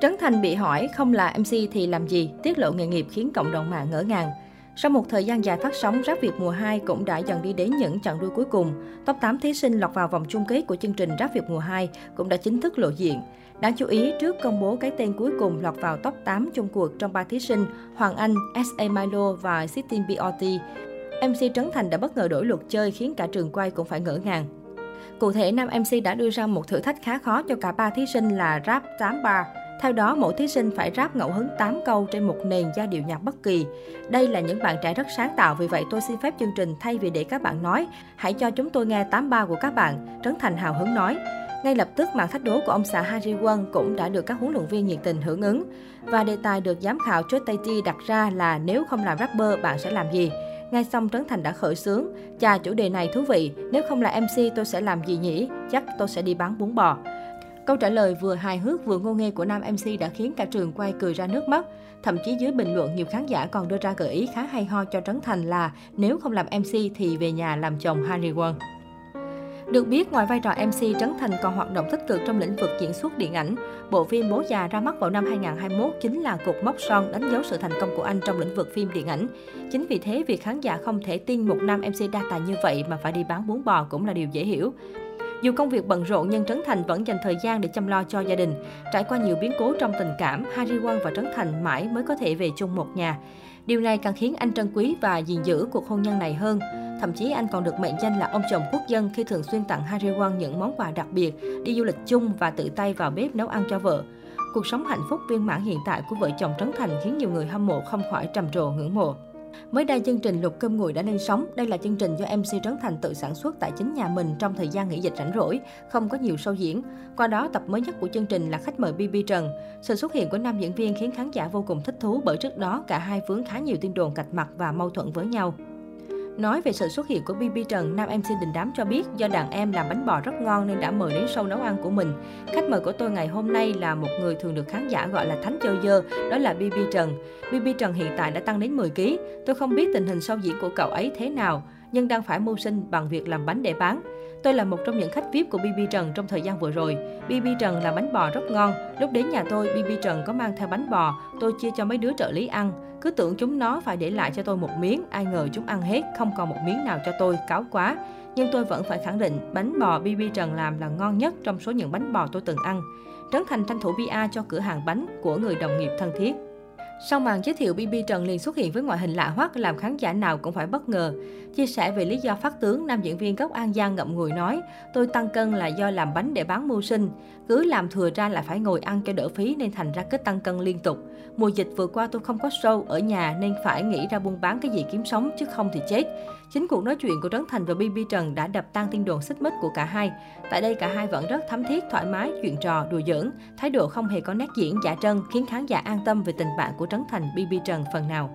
Trấn Thành bị hỏi không là MC thì làm gì, tiết lộ nghề nghiệp khiến cộng đồng mạng ngỡ ngàng. Sau một thời gian dài phát sóng, Rap Việt mùa 2 cũng đã dần đi đến những trận đua cuối cùng. Top 8 thí sinh lọt vào vòng chung kết của chương trình Rap Việt mùa 2 cũng đã chính thức lộ diện. Đáng chú ý, trước công bố cái tên cuối cùng lọt vào top 8 chung cuộc trong ba thí sinh Hoàng Anh, S.A. Milo và Sittin BOT, MC Trấn Thành đã bất ngờ đổi luật chơi khiến cả trường quay cũng phải ngỡ ngàng. Cụ thể, nam MC đã đưa ra một thử thách khá khó cho cả ba thí sinh là rap 8 bar. Theo đó, mỗi thí sinh phải ráp ngẫu hứng 8 câu trên một nền giai điệu nhạc bất kỳ. Đây là những bạn trẻ rất sáng tạo, vì vậy tôi xin phép chương trình thay vì để các bạn nói, hãy cho chúng tôi nghe 83 của các bạn, Trấn Thành hào hứng nói. Ngay lập tức, màn thách đố của ông xã Harry Won cũng đã được các huấn luyện viên nhiệt tình hưởng ứng. Và đề tài được giám khảo Choi Tay đặt ra là nếu không làm rapper, bạn sẽ làm gì? Ngay xong Trấn Thành đã khởi xướng. Chà, chủ đề này thú vị. Nếu không là MC tôi sẽ làm gì nhỉ? Chắc tôi sẽ đi bán bún bò. Câu trả lời vừa hài hước vừa ngô nghê của nam MC đã khiến cả trường quay cười ra nước mắt. Thậm chí dưới bình luận, nhiều khán giả còn đưa ra gợi ý khá hay ho cho Trấn Thành là nếu không làm MC thì về nhà làm chồng Harry Won. Được biết, ngoài vai trò MC, Trấn Thành còn hoạt động tích cực trong lĩnh vực diễn xuất điện ảnh. Bộ phim Bố già ra mắt vào năm 2021 chính là cột mốc son đánh dấu sự thành công của anh trong lĩnh vực phim điện ảnh. Chính vì thế, việc khán giả không thể tin một nam MC đa tài như vậy mà phải đi bán bún bò cũng là điều dễ hiểu. Dù công việc bận rộn nhưng Trấn Thành vẫn dành thời gian để chăm lo cho gia đình. Trải qua nhiều biến cố trong tình cảm, Harry Won và Trấn Thành mãi mới có thể về chung một nhà. Điều này càng khiến anh trân quý và gìn giữ cuộc hôn nhân này hơn. Thậm chí anh còn được mệnh danh là ông chồng quốc dân khi thường xuyên tặng Harry Won những món quà đặc biệt, đi du lịch chung và tự tay vào bếp nấu ăn cho vợ. Cuộc sống hạnh phúc viên mãn hiện tại của vợ chồng Trấn Thành khiến nhiều người hâm mộ không khỏi trầm trồ ngưỡng mộ. Mới đây, chương trình Lục Cơm Nguội đã lên sóng. Đây là chương trình do MC Trấn Thành tự sản xuất tại chính nhà mình trong thời gian nghỉ dịch rảnh rỗi, không có nhiều show diễn. Qua đó, tập mới nhất của chương trình là khách mời BB Trần. Sự xuất hiện của nam diễn viên khiến khán giả vô cùng thích thú bởi trước đó cả hai vướng khá nhiều tin đồn cạch mặt và mâu thuẫn với nhau. Nói về sự xuất hiện của BB Trần, nam MC Đình Đám cho biết do đàn em làm bánh bò rất ngon nên đã mời đến show nấu ăn của mình. Khách mời của tôi ngày hôm nay là một người thường được khán giả gọi là Thánh Chơi Dơ, đó là BB Trần. BB Trần hiện tại đã tăng đến 10 kg. Tôi không biết tình hình sau diễn của cậu ấy thế nào, nhưng đang phải mưu sinh bằng việc làm bánh để bán. Tôi là một trong những khách VIP của BB Trần trong thời gian vừa rồi. BB Trần làm bánh bò rất ngon. Lúc đến nhà tôi, BB Trần có mang theo bánh bò, tôi chia cho mấy đứa trợ lý ăn. Cứ tưởng chúng nó phải để lại cho tôi một miếng, ai ngờ chúng ăn hết, không còn một miếng nào cho tôi, cáo quá. Nhưng tôi vẫn phải khẳng định, bánh bò BB Trần làm là ngon nhất trong số những bánh bò tôi từng ăn. Trấn Thành tranh thủ PR cho cửa hàng bánh của người đồng nghiệp thân thiết. Sau màn giới thiệu, BB Trần liền xuất hiện với ngoại hình lạ hoắc làm khán giả nào cũng phải bất ngờ. Chia sẻ về lý do phát tướng, nam diễn viên gốc An Giang ngậm ngùi nói, tôi tăng cân là do làm bánh để bán mưu sinh. Cứ làm thừa ra lại phải ngồi ăn cho đỡ phí nên thành ra cứ tăng cân liên tục. Mùa dịch vừa qua tôi không có show ở nhà nên phải nghĩ ra buôn bán cái gì kiếm sống chứ không thì chết. Chính cuộc nói chuyện của Trấn Thành và BB Trần đã đập tan tin đồn xích mích của cả hai. Tại đây cả hai vẫn rất thấm thiết, thoải mái, chuyện trò, đùa giỡn, thái độ không hề có nét diễn giả trân khiến khán giả an tâm về tình bạn của Trấn Thành BB Trần phần nào.